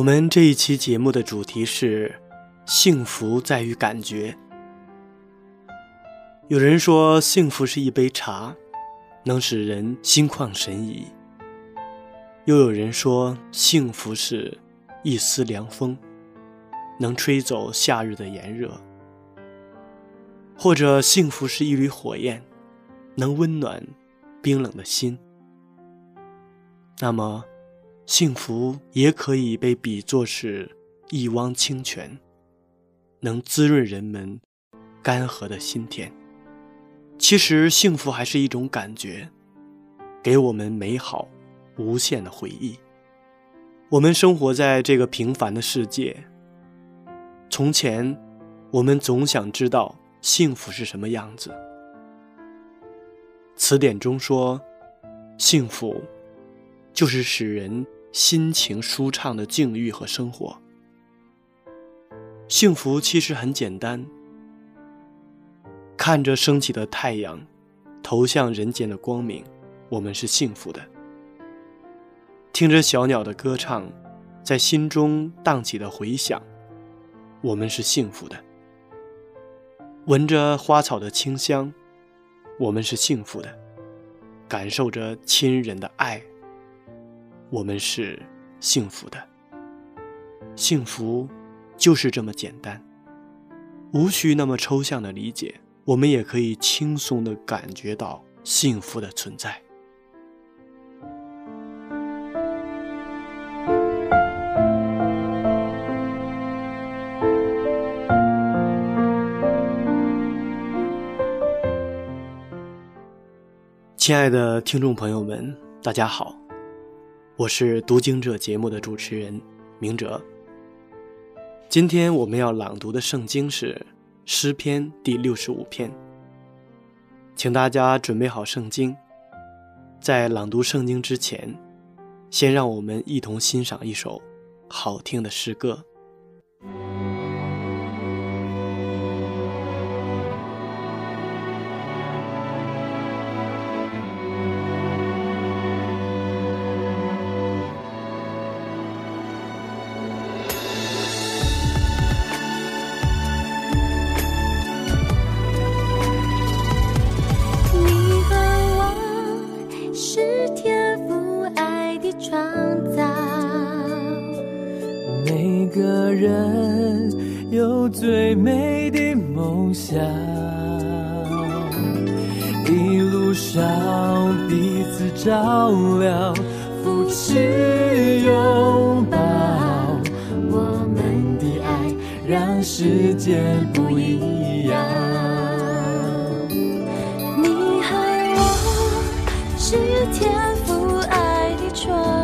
我们这一期节目的主题是“幸福在于感觉”。有人说，幸福是一杯茶，能使人心旷神怡；又有人说，幸福是一丝凉风，能吹走夏日的炎热；或者，幸福是一缕火焰，能温暖冰冷的心。那么，幸福也可以被比作是一汪清泉，能滋润人们干涸的心田。其实，幸福还是一种感觉，给我们美好无限的回忆。我们生活在这个平凡的世界。从前，我们总想知道幸福是什么样子。词典中说，幸福就是使人。心情舒畅的境遇和生活，幸福其实很简单。看着升起的太阳，投向人间的光明，我们是幸福的；听着小鸟的歌唱，在心中荡起的回响，我们是幸福的；闻着花草的清香，我们是幸福的；感受着亲人的爱。我们是幸福的，幸福就是这么简单，无需那么抽象的理解，我们也可以轻松的感觉到幸福的存在。亲爱的听众朋友们，大家好。我是读经者节目的主持人明哲。今天我们要朗读的圣经是诗篇第六十五篇，请大家准备好圣经。在朗读圣经之前，先让我们一同欣赏一首好听的诗歌。人有最美的梦想，一路上彼此照亮，扶持拥抱，我们的爱让世界不一样。你和我是天赋爱的创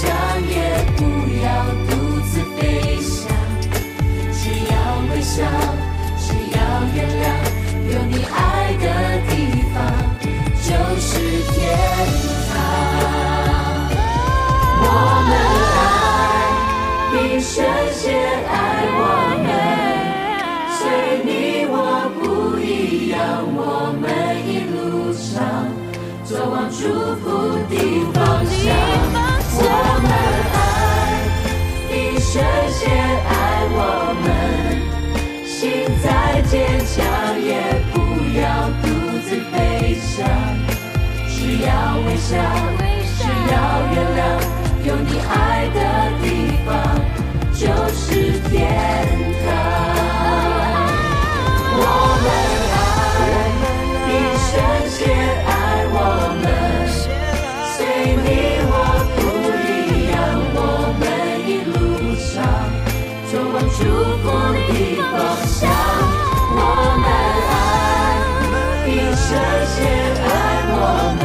想也不要独自飞翔只要微笑只要原谅有你爱的地方就是天堂我们爱你深深爱我们虽你我不一样我们一路上走往祝福的方向我们爱。一生先爱我们，心再坚强也不要独自飞翔。只要微笑，只要原谅，有你爱的地方就是天堂。我们爱，一生先爱祝福的方向，我们爱，一生深爱我们。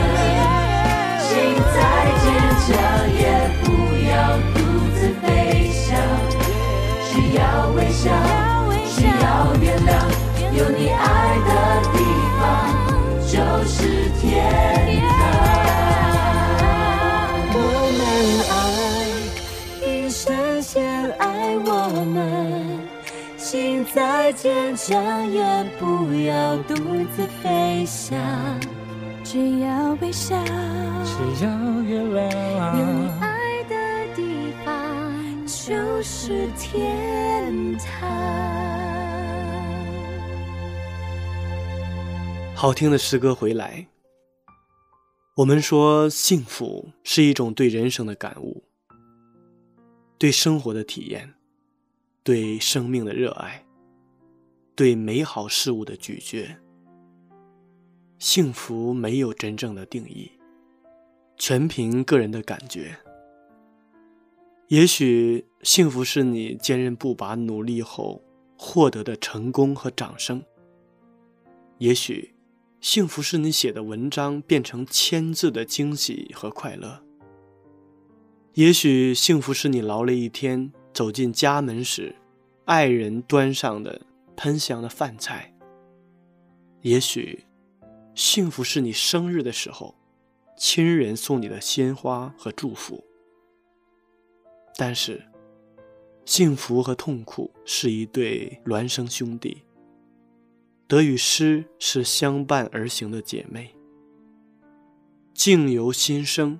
心再坚强，也不要独自飞翔。需要微笑，需要原谅，有你爱的地方就是天堂。再坚强也不要独自飞翔。只要微笑，只要原有你。爱的地方就是天堂。好听的诗歌回来。我们说，幸福是一种对人生的感悟，对生活的体验，对生命的热爱，对美好事物的咀嚼。幸福没有真正的定义，全凭个人的感觉。也许幸福是你坚韧不拔努力后获得的成功和掌声，也许。幸福是你写的文章变成千字的惊喜和快乐。也许幸福是你劳累一天走进家门时，爱人端上的喷香的饭菜。也许幸福是你生日的时候，亲人送你的鲜花和祝福。但是，幸福和痛苦是一对孪生兄弟。得与失是相伴而行的姐妹。境由心生，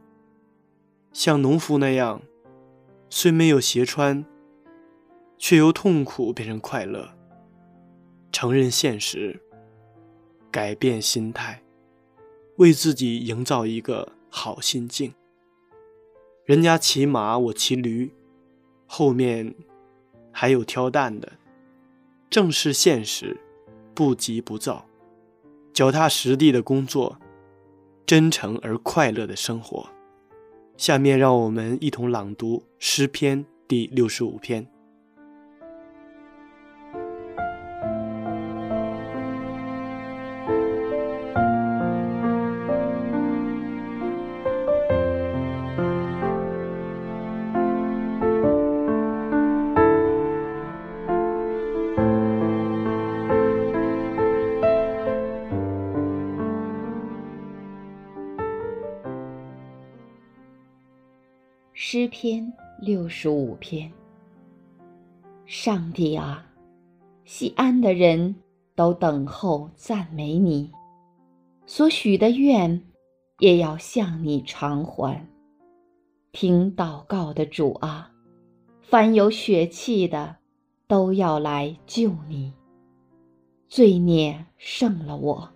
像农夫那样，虽没有鞋穿，却由痛苦变成快乐。承认现实，改变心态，为自己营造一个好心境。人家骑马，我骑驴，后面还有挑担的。正是现实，不急不躁，脚踏实地的工作，真诚而快乐的生活。下面让我们一同朗读诗篇第六十五篇。诗篇六十五篇。上帝啊，西安的人都等候赞美你，所许的愿也要向你偿还。听祷告的主啊，凡有血气的都要来救你。罪孽胜了我，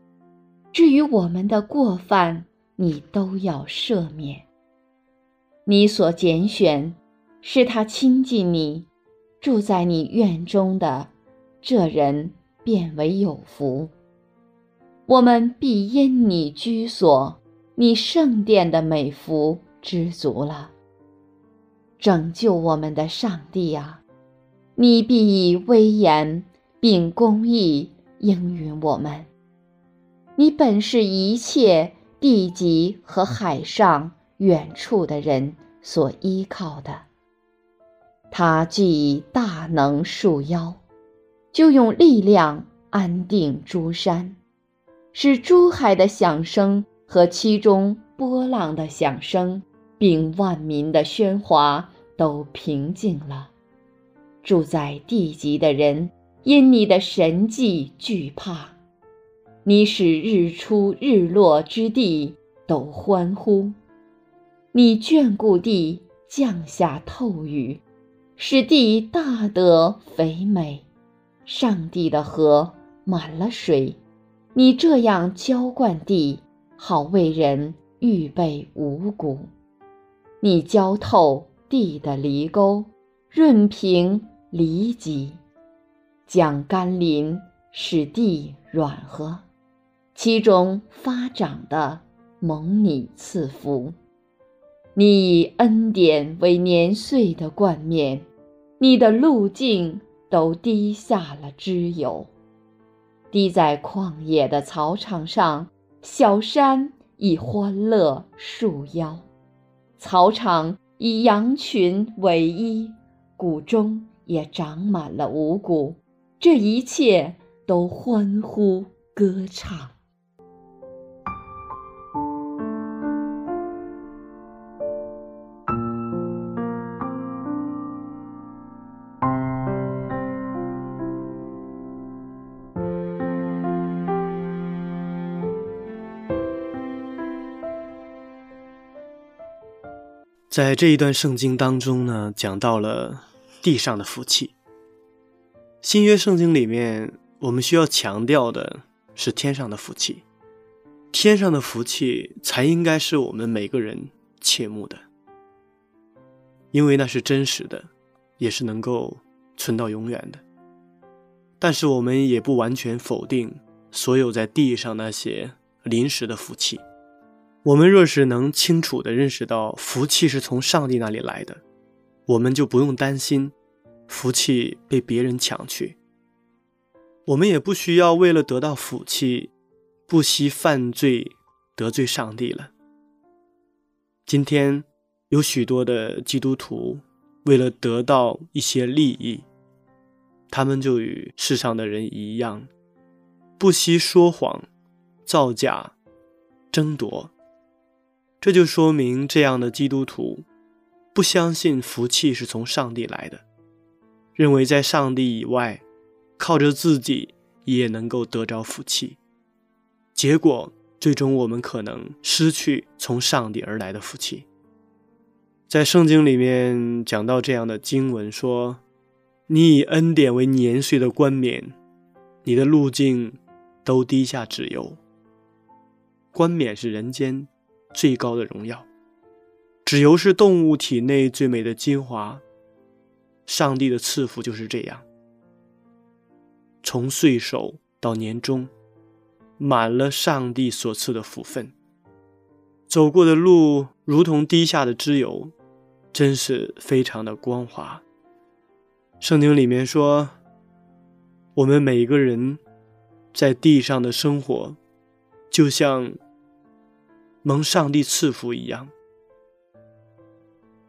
至于我们的过犯，你都要赦免。你所拣选，是他亲近你，住在你院中的这人，变为有福。我们必因你居所、你圣殿的美福知足了。拯救我们的上帝啊，你必以威严并公义应允我们。你本是一切地极和海上。远处的人所依靠的，他既以大能束腰，就用力量安定诸山，使诸海的响声和其中波浪的响声，并万民的喧哗都平静了。住在地极的人因你的神迹惧怕，你使日出日落之地都欢呼。你眷顾地，降下透雨，使地大得肥美。上帝的河满了水，你这样浇灌地，好为人预备五谷。你浇透地的犁沟，润平犁脊，将甘霖使地软和，其中发长的蒙你赐福。你以恩典为年岁的冠冕，你的路径都滴下了脂油，滴在旷野的草场上，小山以欢乐束腰，草场以羊群为衣，谷中也长满了五谷，这一切都欢呼歌唱。在这一段圣经当中呢，讲到了地上的福气。新约圣经里面，我们需要强调的是天上的福气。天上的福气才应该是我们每个人切慕的，因为那是真实的，也是能够存到永远的。但是我们也不完全否定所有在地上那些临时的福气。我们若是能清楚地认识到福气是从上帝那里来的，我们就不用担心福气被别人抢去。我们也不需要为了得到福气，不惜犯罪得罪上帝了。今天有许多的基督徒为了得到一些利益，他们就与世上的人一样，不惜说谎、造假、争夺。这就说明，这样的基督徒不相信福气是从上帝来的，认为在上帝以外，靠着自己也能够得着福气。结果，最终我们可能失去从上帝而来的福气。在圣经里面讲到这样的经文说：“你以恩典为年岁的冠冕，你的路径都滴下脂油。冠冕是人间。”最高的荣耀。脂油是动物体内最美的精华，上帝的赐福就是这样。从岁首到年终，满了上帝所赐的福分。走过的路如同滴下的脂油，真是非常的光滑。圣经里面说，我们每一个人在地上的生活，就像蒙上帝赐福一样。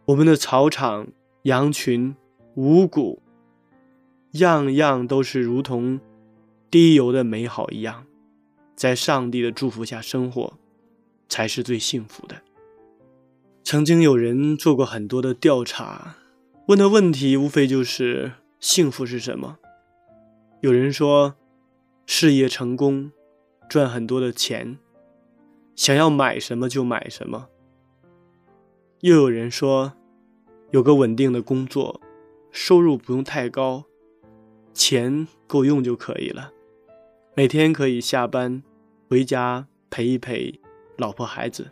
我们的草场、羊群、五谷，样样都是如同滴油的美好一样，在上帝的祝福下生活，才是最幸福的。曾经有人做过很多的调查，问的问题无非就是幸福是什么。有人说，事业成功，赚很多的钱，想要买什么就买什么。又有人说。有个稳定的工作，收入不用太高，钱够用就可以了。每天可以下班回家陪一陪老婆孩子。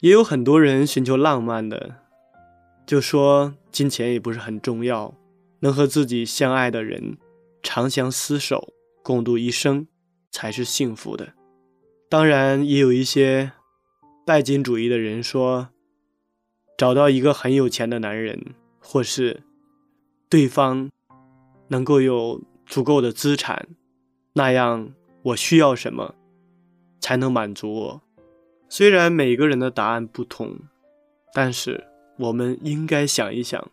也有很多人寻求浪漫的，就说金钱也不是很重要，能和自己相爱的人长相厮守，共度一生才是幸福的。当然，也有一些拜金主义的人说。找到一个很有钱的男人，或是对方能够有足够的资产，那样我需要什么才能满足我？虽然每个人的答案不同，但是我们应该想一想，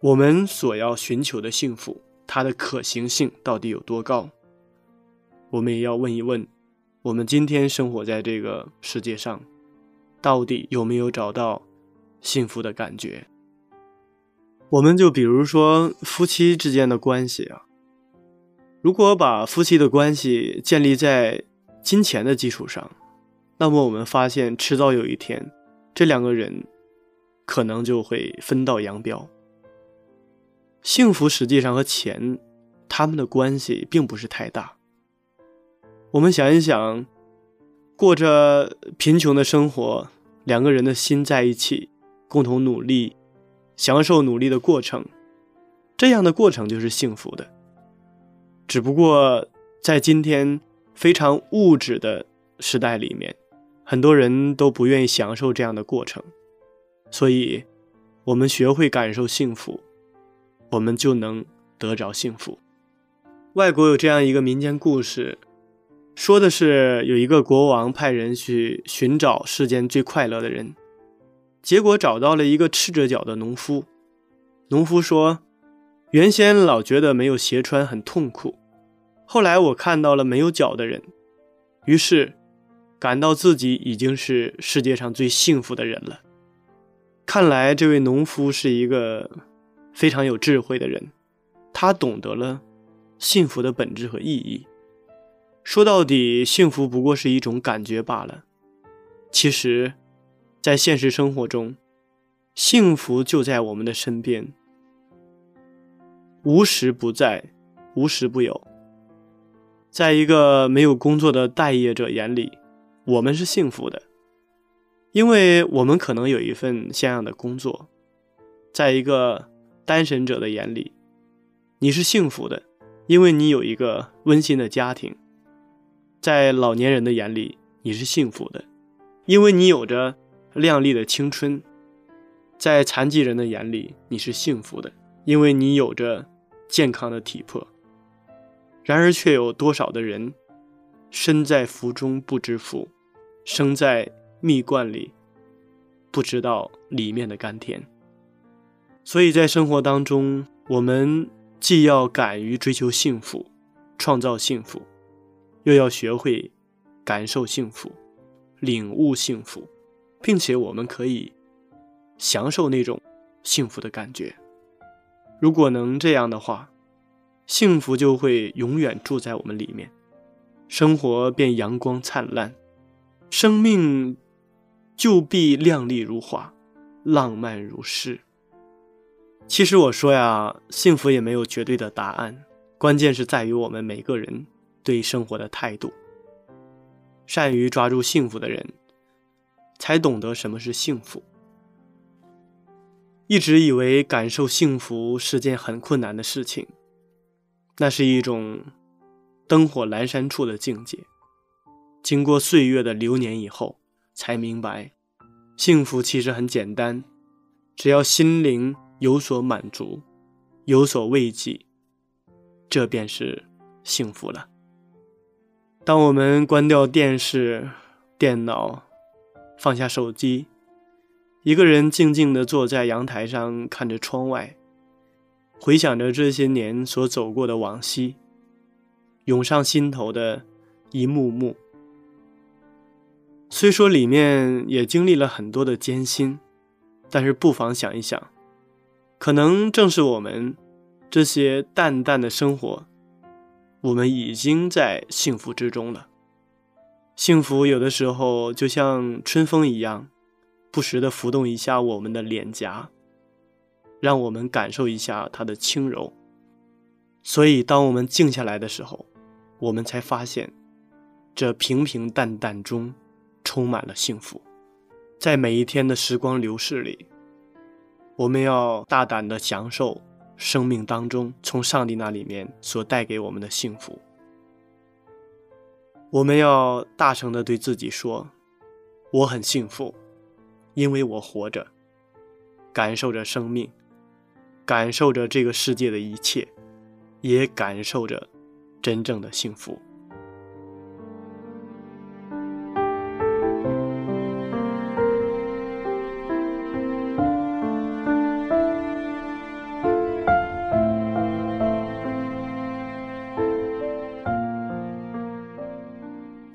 我们所要寻求的幸福，它的可行性到底有多高？我们也要问一问，我们今天生活在这个世界上，到底有没有找到？幸福的感觉。我们就比如说夫妻之间的关系啊，如果把夫妻的关系建立在金钱的基础上，那么我们发现迟早有一天，这两个人可能就会分道扬镳。幸福实际上和钱他们的关系并不是太大。我们想一想，过着贫穷的生活，两个人的心在一起。共同努力，享受努力的过程，这样的过程就是幸福的。只不过在今天非常物质的时代里面，很多人都不愿意享受这样的过程。所以，我们学会感受幸福，我们就能得着幸福。外国有这样一个民间故事，说的是有一个国王派人去寻找世间最快乐的人。结果找到了一个赤着脚的农夫。农夫说：“原先老觉得没有鞋穿很痛苦，后来我看到了没有脚的人，于是感到自己已经是世界上最幸福的人了。”看来这位农夫是一个非常有智慧的人，他懂得了幸福的本质和意义。说到底，幸福不过是一种感觉罢了。其实。在现实生活中，幸福就在我们的身边，无时不在，无时不有。在一个没有工作的待业者眼里，我们是幸福的，因为我们可能有一份像样的工作；在一个单身者的眼里，你是幸福的，因为你有一个温馨的家庭；在老年人的眼里，你是幸福的，因为你有着。亮丽的青春，在残疾人的眼里，你是幸福的，因为你有着健康的体魄。然而，却有多少的人身在福中不知福，生在蜜罐里不知道里面的甘甜。所以在生活当中，我们既要敢于追求幸福，创造幸福，又要学会感受幸福，领悟幸福。并且我们可以享受那种幸福的感觉。如果能这样的话，幸福就会永远住在我们里面，生活便阳光灿烂，生命就必亮丽如花，浪漫如诗。其实我说呀，幸福也没有绝对的答案，关键是在于我们每个人对生活的态度。善于抓住幸福的人。才懂得什么是幸福。一直以为感受幸福是件很困难的事情，那是一种灯火阑珊处的境界。经过岁月的流年以后，才明白，幸福其实很简单，只要心灵有所满足，有所慰藉，这便是幸福了。当我们关掉电视、电脑，放下手机，一个人静静地坐在阳台上，看着窗外，回想着这些年所走过的往昔，涌上心头的一幕幕。虽说里面也经历了很多的艰辛，但是不妨想一想，可能正是我们这些淡淡的生活，我们已经在幸福之中了。幸福有的时候就像春风一样，不时的拂动一下我们的脸颊，让我们感受一下它的轻柔。所以，当我们静下来的时候，我们才发现，这平平淡淡中。充满了幸福，在每一天的时光流逝里，我们要大胆的享受生命当中从上帝那里面所带给我们的幸福。我们要大声的对自己说：“我很幸福，因为我活着，感受着生命，感受着这个世界的一切，也感受着真正的幸福。”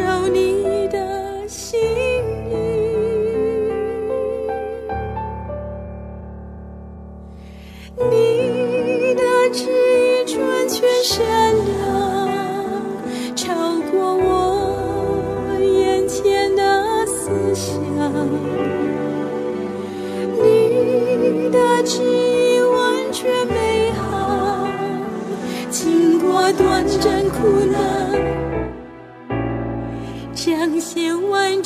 有你的心意，你的指引转确善良，超过我眼前的思想。你的记忆完全美好，经过短暂苦难。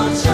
I'll